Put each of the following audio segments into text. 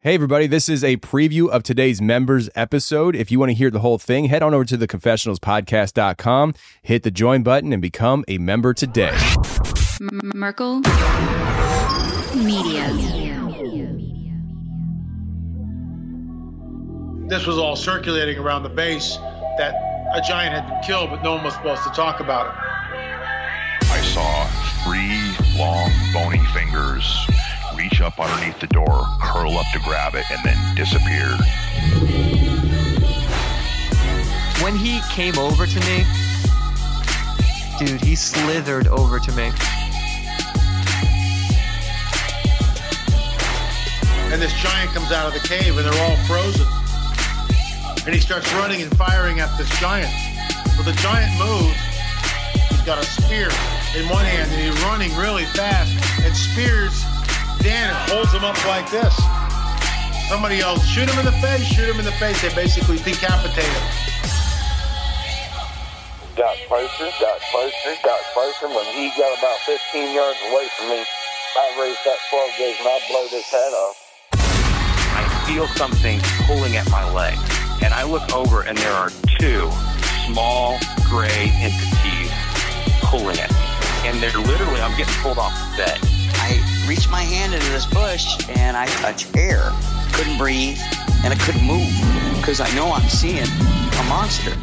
Hey, everybody, this is a preview of today's members episode. If you want to hear the whole thing, head on over to theconfessionalspodcast.com, hit the join button, and become a member today. Merkel Media. This was all circulating around the base that a giant had been killed, but no one was supposed to talk about it. I saw three long, bony fingers reach up underneath the door, curl up to grab it, and then disappeared. When he came over to me, dude, he slithered over to me. And this giant comes out of the cave and they're all frozen. And he starts running and firing at this giant. Well, the giant moves. He's got a spear in one hand and he's running really fast and spears Dan and holds him up like this. Somebody else shoot him in the face, shoot him in the face. They basically decapitate him. Got closer, got closer, got closer. When he got about 15 yards away from me, I raised that 12 gauge and I blowed his head off. I feel something pulling at my leg, and I look over, and there are two small gray entities pulling at me. And they're literally, I'm getting pulled off the bed. Reached my hand into this bush and I touch air. Couldn't breathe and I couldn't move because I know I'm seeing a monster.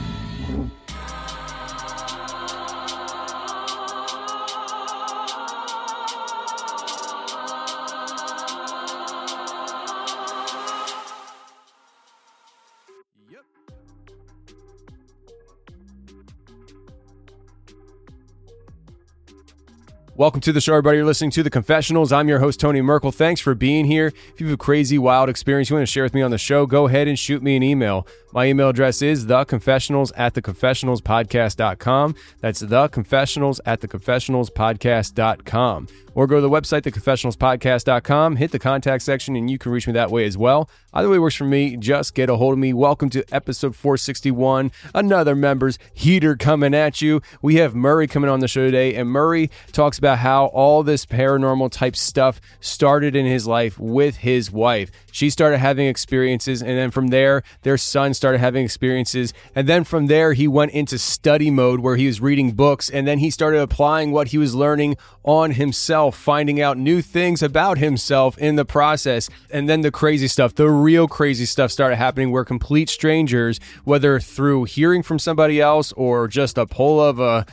Welcome to the show, everybody. You're listening to The Confessionals. I'm your host, Tony Merkel. Thanks for being here. If you have a crazy, wild experience you want to share with me on the show, go ahead and shoot me an email. My email address is theconfessionals at theconfessionalspodcast.com. That's theconfessionals at theconfessionalspodcast.com. Or go to the website, theconfessionalspodcast.com, hit the contact section, and you can reach me that way as well. Either way works for me. Just get a hold of me. Welcome to episode 461. Another members heater coming at you. We have Murray coming on the show today, and Murray talks about how all this paranormal type stuff started in his life with his wife. She started having experiences, and then from there, their son started having experiences. And then from there, he went into study mode where he was reading books, and then he started applying what he was learning on himself, finding out new things about himself in the process. And then the crazy stuff, the real crazy stuff started happening where complete strangers, whether through hearing from somebody else or just a pull of a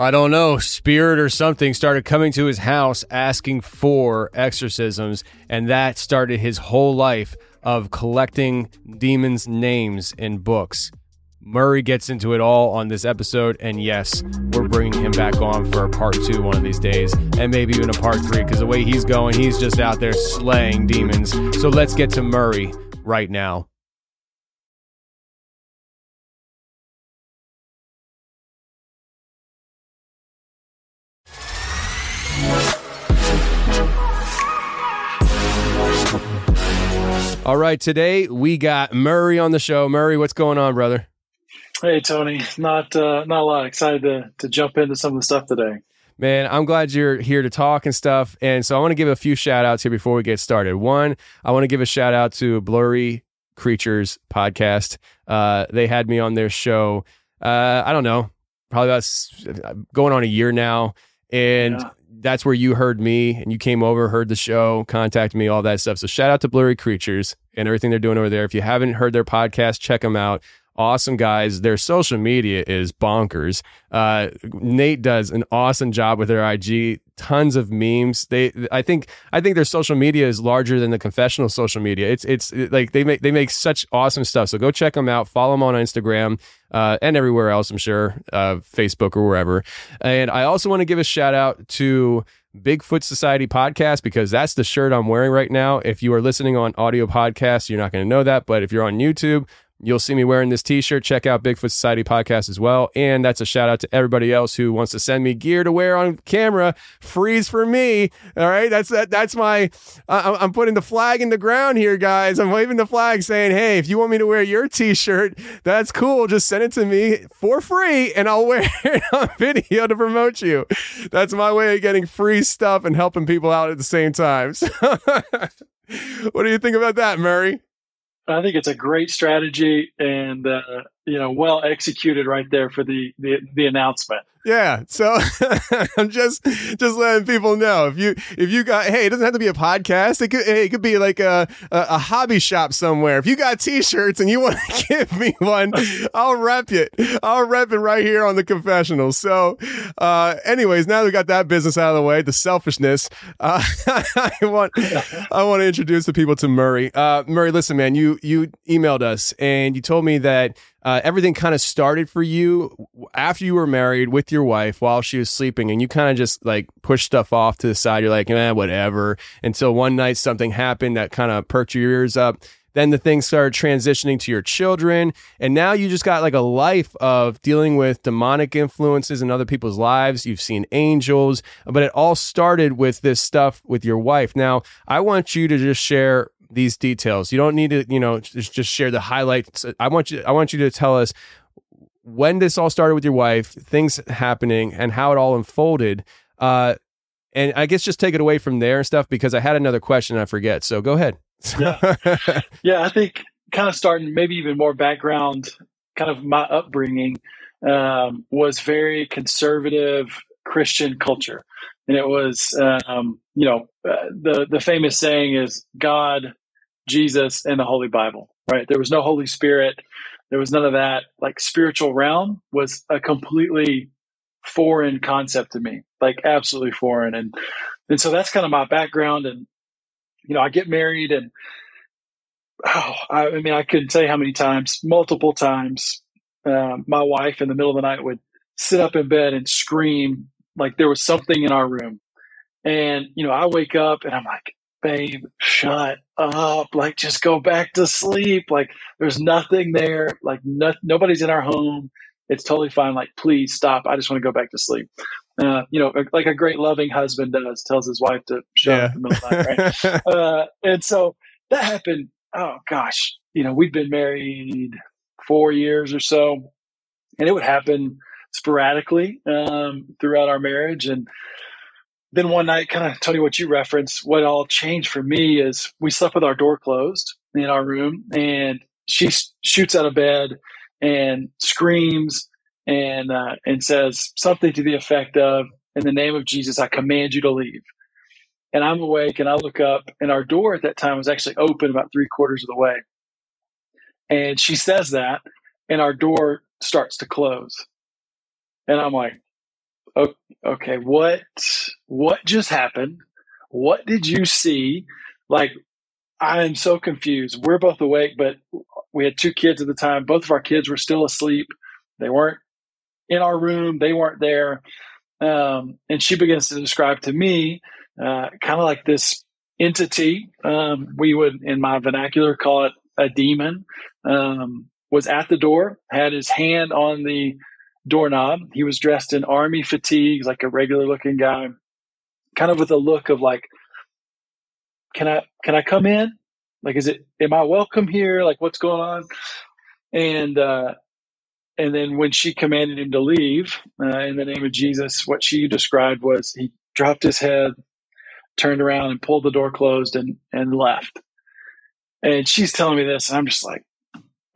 I don't know, spirit or something started coming to his house asking for exorcisms, and that started his whole life of collecting demons' names in books. Murray gets into it all on this episode, and yes, we're bringing him back on for a part two one of these days, and maybe even a part three, because the way he's going, he's just out there slaying demons. So let's get to Murray right now. All right, today we got Murray on the show. Murray, what's going on, brother? Hey Tony, not uh, not a lot. Excited to to jump into some of the stuff today. Man, I'm glad you're here to talk and stuff. And so I want to give a few shout outs here before we get started. One, I want to give a shout out to Blurry Creatures podcast. Uh, they had me on their show. Uh, I don't know, probably about going on a year now, and. Yeah that's where you heard me and you came over, heard the show, contacted me, all that stuff. So shout out to Blurry Creatures and everything they're doing over there. If you haven't heard their podcast, check them out. Awesome guys. Their social media is bonkers. Uh, Nate does an awesome job with their IG. Tons of memes. They, I think, I think their social media is larger than the confessional social media. It's, it's like they make, they make such awesome stuff. So go check them out. Follow them on Instagram uh, and everywhere else. I'm sure, uh, Facebook or wherever. And I also want to give a shout out to Bigfoot Society podcast because that's the shirt I'm wearing right now. If you are listening on audio podcast, you're not going to know that, but if you're on YouTube, You'll see me wearing this t-shirt. Check out Bigfoot Society podcast as well. And that's a shout out to everybody else who wants to send me gear to wear on camera. Freeze for me. All right. That's that. That's my, uh, I'm putting the flag in the ground here, guys. I'm waving the flag saying, Hey, if you want me to wear your t-shirt, that's cool. Just send it to me for free and I'll wear it on video to promote you. That's my way of getting free stuff and helping people out at the same time. what do you think about that, Murray? I think it's a great strategy and uh, you know well executed right there for the the, the announcement. Yeah, so I'm just just letting people know if you if you got hey, it doesn't have to be a podcast. It could hey, it could be like a, a, a hobby shop somewhere. If you got T-shirts and you want to give me one, I'll rep it. I'll rep it right here on the confessional. So, uh, anyways, now we got that business out of the way, the selfishness. Uh, I want I want to introduce the people to Murray. Uh, Murray, listen, man, you you emailed us and you told me that uh, everything kind of started for you after you were married with your wife while she was sleeping, and you kind of just like pushed stuff off to the side. You're like, eh, whatever. Until one night something happened that kind of perked your ears up. Then the things started transitioning to your children, and now you just got like a life of dealing with demonic influences in other people's lives. You've seen angels, but it all started with this stuff with your wife. Now, I want you to just share these details. You don't need to, you know, just, just share the highlights. I want you I want you to tell us when this all started with your wife, things happening and how it all unfolded. Uh and I guess just take it away from there and stuff because I had another question I forget. So go ahead. yeah. yeah, I think kind of starting maybe even more background, kind of my upbringing um, was very conservative Christian culture, and it was um, you know uh, the the famous saying is God Jesus, and the Holy Bible, right? There was no Holy Spirit. There was none of that. Like spiritual realm was a completely foreign concept to me, like absolutely foreign. And, and so that's kind of my background. And, you know, I get married and, oh, I, I mean, I couldn't tell you how many times, multiple times, uh, my wife in the middle of the night would sit up in bed and scream like there was something in our room. And, you know, I wake up and I'm like, babe, shut up. Like, just go back to sleep. Like, there's nothing there. Like, no, nobody's in our home. It's totally fine. Like, please stop. I just want to go back to sleep. Uh, you know, like a great loving husband does, tells his wife to shut yeah. up in the middle of the night, right? uh, and so that happened. Oh gosh, you know, we'd been married four years or so, and it would happen sporadically um, throughout our marriage. And then one night, kind of Tony, what you referenced, what all changed for me is we slept with our door closed in our room, and she shoots out of bed and screams and uh, and says something to the effect of, "In the name of Jesus, I command you to leave." And I'm awake, and I look up, and our door at that time was actually open about three quarters of the way. And she says that, and our door starts to close, and I'm like, okay, what what just happened? What did you see? Like, I am so confused. We're both awake, but we had two kids at the time. Both of our kids were still asleep. They weren't in our room. They weren't there. Um, and she begins to describe to me, uh, kind of like this entity. Um, we would, in my vernacular, call it a demon. Um, was at the door, had his hand on the doorknob. He was dressed in army fatigues, like a regular looking guy, kind of with a look of like, can I, can I come in? Like, is it, am I welcome here? Like, what's going on? And, uh, and then when she commanded him to leave uh, in the name of Jesus, what she described was he dropped his head, turned around and pulled the door closed and, and left. And she's telling me this, and I'm just like,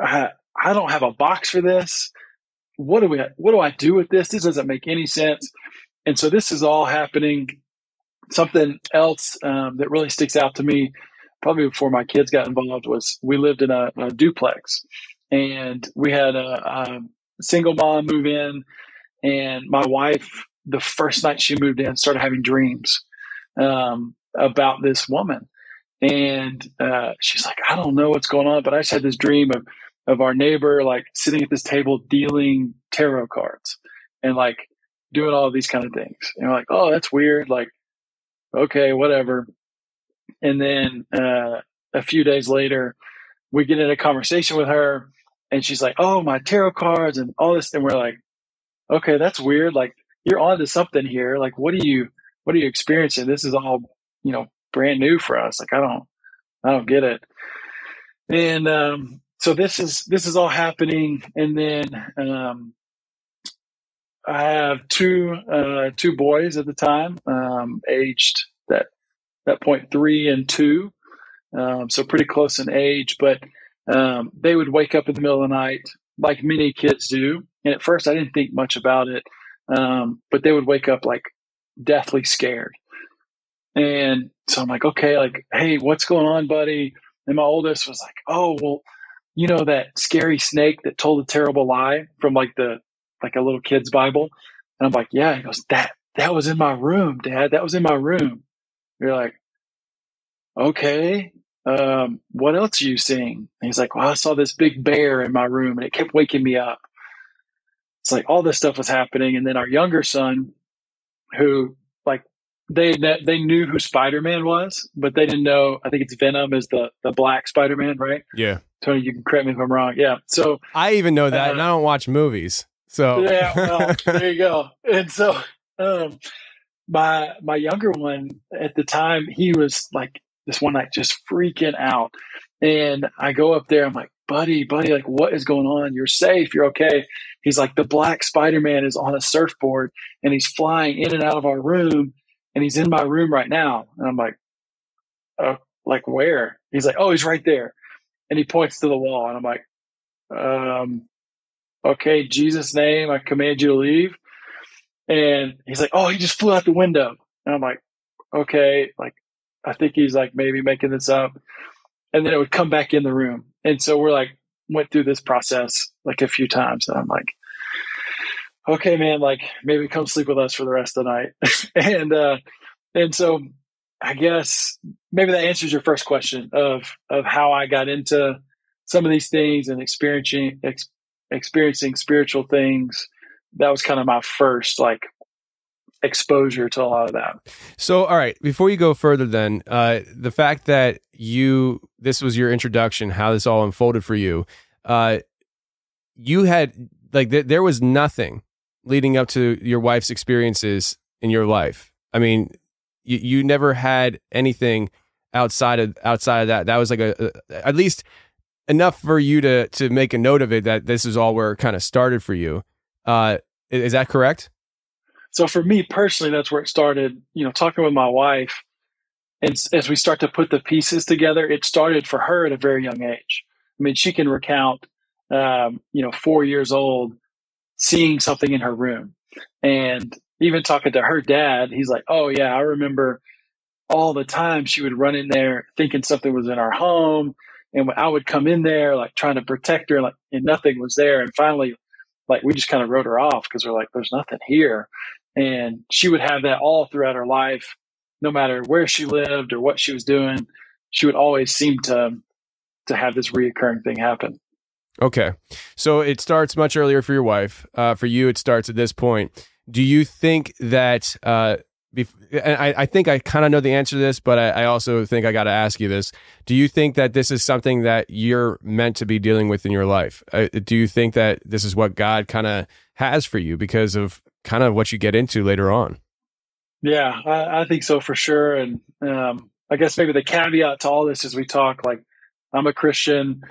I, I don't have a box for this what do we what do I do with this? This doesn't make any sense. And so this is all happening. Something else um, that really sticks out to me, probably before my kids got involved, was we lived in a, a duplex, and we had a, a single mom move in, and my wife, the first night she moved in, started having dreams um, about this woman, and uh, she's like, I don't know what's going on, but I just had this dream of of our neighbor like sitting at this table dealing tarot cards and like doing all these kind of things. And like, oh, that's weird. Like, okay, whatever. And then uh, a few days later, we get in a conversation with her, and she's like, "Oh, my tarot cards and all this," and we're like, "Okay, that's weird. Like, you're onto something here. Like, what are you, what are you experiencing? This is all, you know, brand new for us. Like, I don't, I don't get it." And um, so this is this is all happening, and then um, I have two uh, two boys at the time, um, aged that that point three and two, um, so pretty close in age. But um, they would wake up in the middle of the night, like many kids do. And at first, I didn't think much about it, um, but they would wake up like deathly scared. And so I'm like, okay, like, hey, what's going on, buddy? And my oldest was like, oh, well, you know that scary snake that told a terrible lie from like the like a little kid's Bible? And I'm like, yeah. He goes, that that was in my room, Dad. That was in my room. You're like, okay. Um, what else are you seeing? And he's like, well, I saw this big bear in my room and it kept waking me up. It's like all this stuff was happening. And then our younger son, who like they they knew who Spider Man was, but they didn't know. I think it's Venom is the the black Spider Man, right? Yeah. Tony, you can correct me if I'm wrong. Yeah. So I even know that, uh, and I don't watch movies. So yeah, well, there you go. And so um, my my younger one at the time, he was like this one night just freaking out, and I go up there. I'm like, buddy, buddy, like what is going on? You're safe. You're okay. He's like, the black Spider Man is on a surfboard and he's flying in and out of our room and he's in my room right now. And I'm like, uh, like where? He's like, oh, he's right there. And he points to the wall. And I'm like, um, okay, Jesus' name, I command you to leave. And he's like, oh, he just flew out the window. And I'm like, okay, like, I think he's like maybe making this up. And then it would come back in the room. And so we're like, went through this process like a few times. And I'm like, okay, man, like maybe come sleep with us for the rest of the night. and, uh, and so I guess maybe that answers your first question of, of how I got into some of these things and experiencing, ex- experiencing spiritual things. That was kind of my first like exposure to a lot of that. So, all right, before you go further, then uh, the fact that you this was your introduction, how this all unfolded for you, uh, you had like th- there was nothing leading up to your wife's experiences in your life. I mean, you you never had anything outside of outside of that. That was like a, a at least enough for you to to make a note of it that this is all where it kind of started for you. Uh, is that correct? So for me personally, that's where it started. You know, talking with my wife, and as we start to put the pieces together, it started for her at a very young age. I mean, she can recount, um, you know, four years old, seeing something in her room, and even talking to her dad, he's like, "Oh yeah, I remember." All the time, she would run in there thinking something was in our home, and I would come in there like trying to protect her, like and nothing was there. And finally, like we just kind of wrote her off because we're like, "There's nothing here." And she would have that all throughout her life, no matter where she lived or what she was doing. She would always seem to to have this reoccurring thing happen. Okay, so it starts much earlier for your wife. Uh, for you, it starts at this point. Do you think that? Uh, bef- I, I think I kind of know the answer to this, but I, I also think I got to ask you this. Do you think that this is something that you're meant to be dealing with in your life? Uh, do you think that this is what God kind of has for you because of kind of what you get into later on. Yeah, I, I think so for sure. And um, I guess maybe the caveat to all this is we talk like I'm a Christian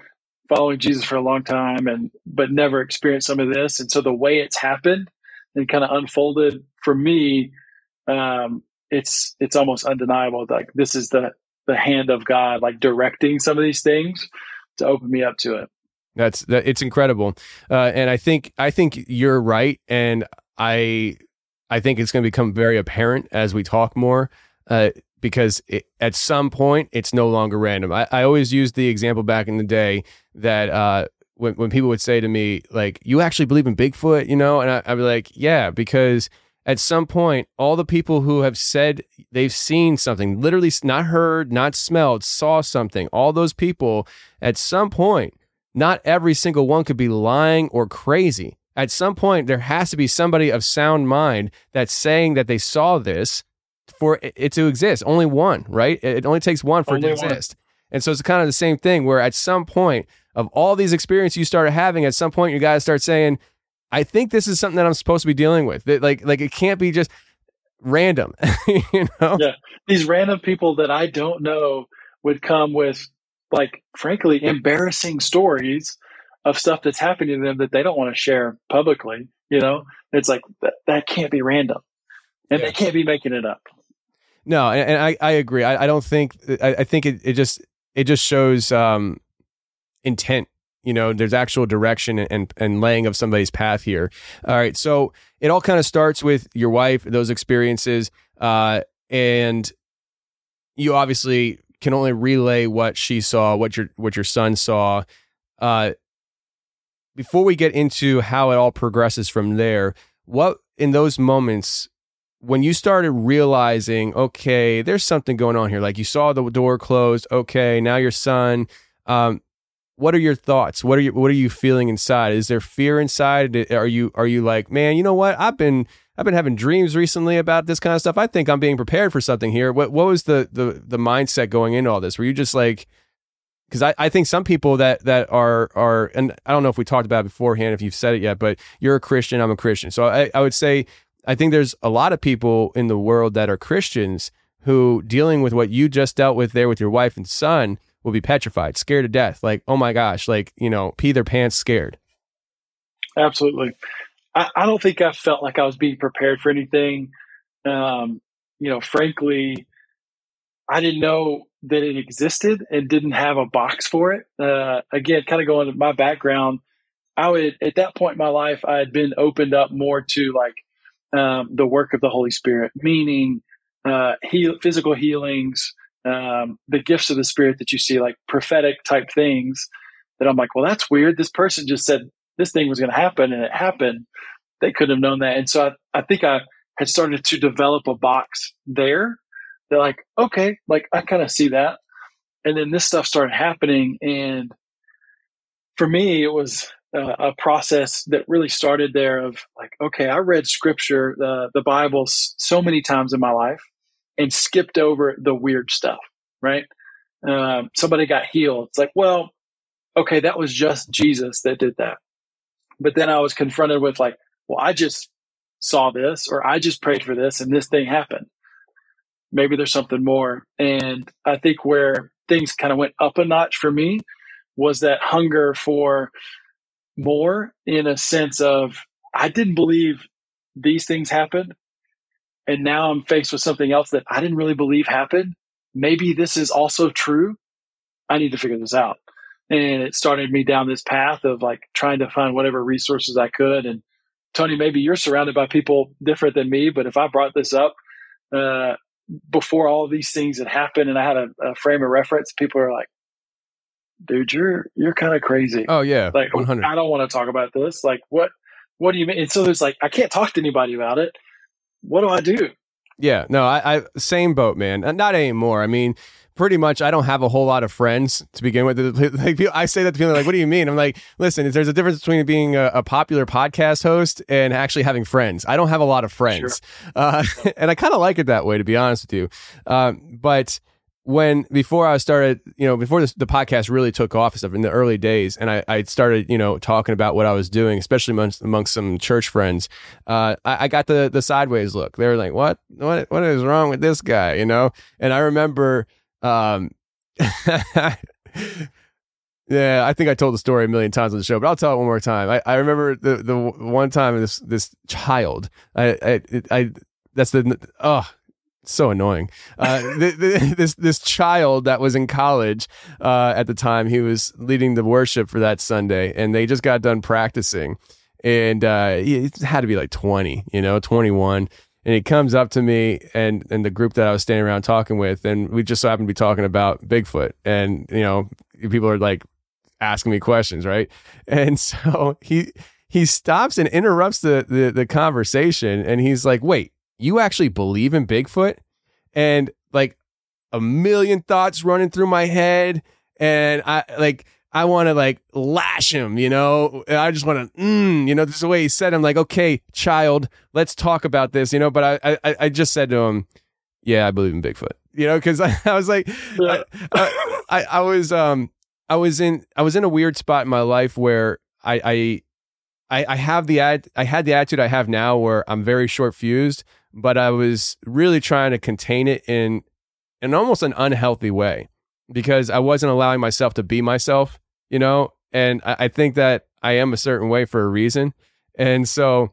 following Jesus for a long time and but never experienced some of this. And so the way it's happened and kind of unfolded for me, um, it's it's almost undeniable. Like this is the the hand of God, like directing some of these things to open me up to it. That's that. It's incredible, uh, and I think I think you're right, and I I think it's going to become very apparent as we talk more uh, because it, at some point it's no longer random. I, I always used the example back in the day that uh, when when people would say to me like, "You actually believe in Bigfoot?" You know, and I, I'd be like, "Yeah," because at some point, all the people who have said they've seen something, literally not heard, not smelled, saw something, all those people, at some point, not every single one could be lying or crazy at some point there has to be somebody of sound mind that's saying that they saw this for it to exist. Only one, right? It only takes one for only it to exist. And so it's kind of the same thing where at some point of all these experiences you started having, at some point you guys start saying, I think this is something that I'm supposed to be dealing with. That like like it can't be just random. you know? Yeah. These random people that I don't know would come with like frankly embarrassing stories of stuff that's happening to them that they don't want to share publicly. You know, it's like that, that can't be random, and yeah. they can't be making it up. No, and, and I, I agree. I, I don't think I, I think it, it just it just shows um, intent. You know, there's actual direction and, and and laying of somebody's path here. All right, so it all kind of starts with your wife, those experiences, uh, and you obviously can only relay what she saw, what your what your son saw. Uh, before we get into how it all progresses from there, what in those moments when you started realizing, okay, there's something going on here, like you saw the door closed, okay, now your son, um, what are your thoughts? What are you what are you feeling inside? Is there fear inside? Are you are you like, man, you know what? I've been I've been having dreams recently about this kind of stuff. I think I'm being prepared for something here. What what was the the the mindset going into all this? Were you just like because I, I think some people that that are are and I don't know if we talked about it beforehand if you've said it yet, but you're a Christian, I'm a Christian. So I, I would say I think there's a lot of people in the world that are Christians who dealing with what you just dealt with there with your wife and son will be petrified, scared to death. Like, oh my gosh, like, you know, pee their pants scared. Absolutely. I, I don't think I felt like I was being prepared for anything. Um, you know, frankly, I didn't know that it existed and didn't have a box for it. Uh, again, kind of going to my background, I would at that point in my life, I had been opened up more to like um, the work of the Holy Spirit, meaning uh, heal, physical healings, um, the gifts of the Spirit that you see, like prophetic type things. That I'm like, well, that's weird. This person just said this thing was going to happen, and it happened. They couldn't have known that, and so I, I think I had started to develop a box there they're like, okay, like I kind of see that. And then this stuff started happening. And for me, it was uh, a process that really started there of like, okay, I read scripture, the, the Bible so many times in my life and skipped over the weird stuff, right? Um, somebody got healed. It's like, well, okay, that was just Jesus that did that. But then I was confronted with like, well, I just saw this or I just prayed for this and this thing happened maybe there's something more. And I think where things kind of went up a notch for me was that hunger for more in a sense of I didn't believe these things happened. And now I'm faced with something else that I didn't really believe happened. Maybe this is also true. I need to figure this out. And it started me down this path of like trying to find whatever resources I could. And Tony, maybe you're surrounded by people different than me, but if I brought this up, uh, before all these things had happened and I had a, a frame of reference, people are like, dude, you're, you're kind of crazy. Oh yeah. Like, 100. I don't want to talk about this. Like, what, what do you mean? And so there's like, I can't talk to anybody about it. What do I do? Yeah, no, I, I same boat, man. Not anymore. I mean, pretty much I don't have a whole lot of friends to begin with. Like I say that to people like, "What do you mean?" I'm like, "Listen, there's a difference between being a, a popular podcast host and actually having friends. I don't have a lot of friends, sure. uh, and I kind of like it that way, to be honest with you. Um, but when before I started, you know, before this, the podcast really took off and stuff in the early days, and I, I started, you know, talking about what I was doing, especially amongst, amongst some church friends, uh, I, I, got the the sideways look. They were like, "What? What? What is wrong with this guy?" You know, and I remember um, yeah, I think I told the story a million times on the show, but I'll tell it one more time. I, I remember the the one time this this child, I I, I that's the oh so annoying. Uh, this this child that was in college uh, at the time, he was leading the worship for that Sunday, and they just got done practicing, and uh, he had to be like twenty, you know, twenty one, and he comes up to me and and the group that I was standing around talking with, and we just so happened to be talking about Bigfoot, and you know, people are like asking me questions, right? And so he he stops and interrupts the the, the conversation, and he's like, "Wait, you actually believe in Bigfoot?" And like a million thoughts running through my head, and I like I want to like lash him, you know. I just want to, mm, you know, this is the way he said. I'm like, okay, child, let's talk about this, you know. But I, I, I just said to him, yeah, I believe in Bigfoot, you know, because I, I, was like, I, I, I, was, um, I was in, I was in a weird spot in my life where I, I, I have the ad, I had the attitude I have now where I'm very short fused, but I was really trying to contain it in, in almost an unhealthy way because I wasn't allowing myself to be myself you know, and I, I think that I am a certain way for a reason. And so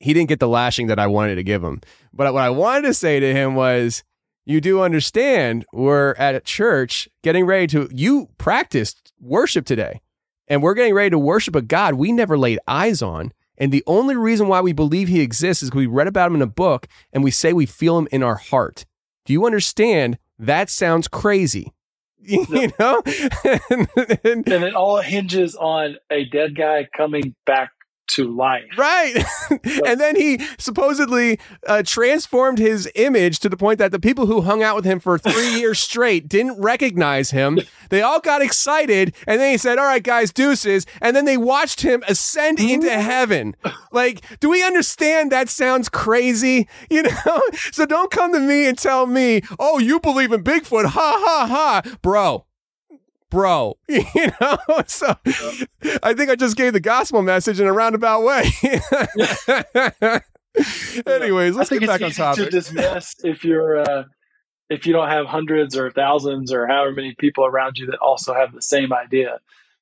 he didn't get the lashing that I wanted to give him. But what I wanted to say to him was, you do understand we're at a church getting ready to, you practiced worship today, and we're getting ready to worship a God we never laid eyes on. And the only reason why we believe he exists is because we read about him in a book and we say we feel him in our heart. Do you understand? That sounds crazy. You know? and, and it all hinges on a dead guy coming back to life. Right. and then he supposedly uh, transformed his image to the point that the people who hung out with him for three years straight didn't recognize him. They all got excited. And then he said, All right, guys, deuces. And then they watched him ascend into heaven. Like, do we understand that sounds crazy? You know? So don't come to me and tell me, Oh, you believe in Bigfoot. Ha ha ha. Bro, bro. You know, so I think I just gave the gospel message in a roundabout way. Anyways, let's get back on topic. To dismiss if you're uh, if you don't have hundreds or thousands or however many people around you that also have the same idea,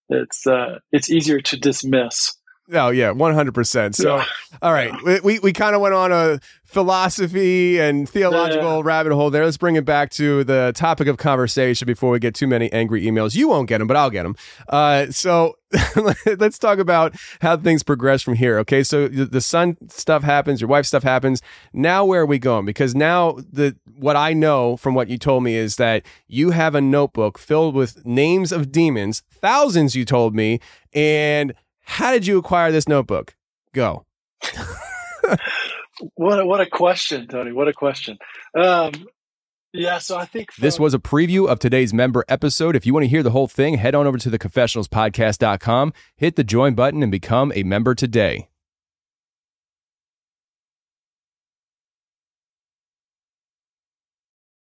it's uh, it's easier to dismiss. Oh yeah, one hundred percent. So, yeah. all right, we we kind of went on a philosophy and theological yeah. rabbit hole there. Let's bring it back to the topic of conversation before we get too many angry emails. You won't get them, but I'll get them. Uh, so let's talk about how things progress from here. Okay, so the son stuff happens, your wife stuff happens. Now where are we going? Because now the what I know from what you told me is that you have a notebook filled with names of demons, thousands. You told me, and how did you acquire this notebook? Go. what a, what a question, Tony. What a question. Um, yeah, so I think from- this was a preview of today's member episode. If you want to hear the whole thing, head on over to the confessionalspodcast.com, hit the join button, and become a member today.